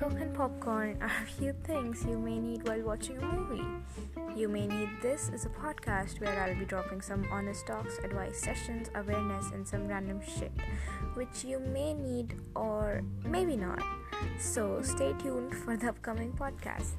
popcorn are a few things you may need while watching a movie. You May Need This is a podcast where I'll be dropping some honest talks, advice sessions, awareness, and some random shit which you may need or maybe not. So stay tuned for the upcoming podcast.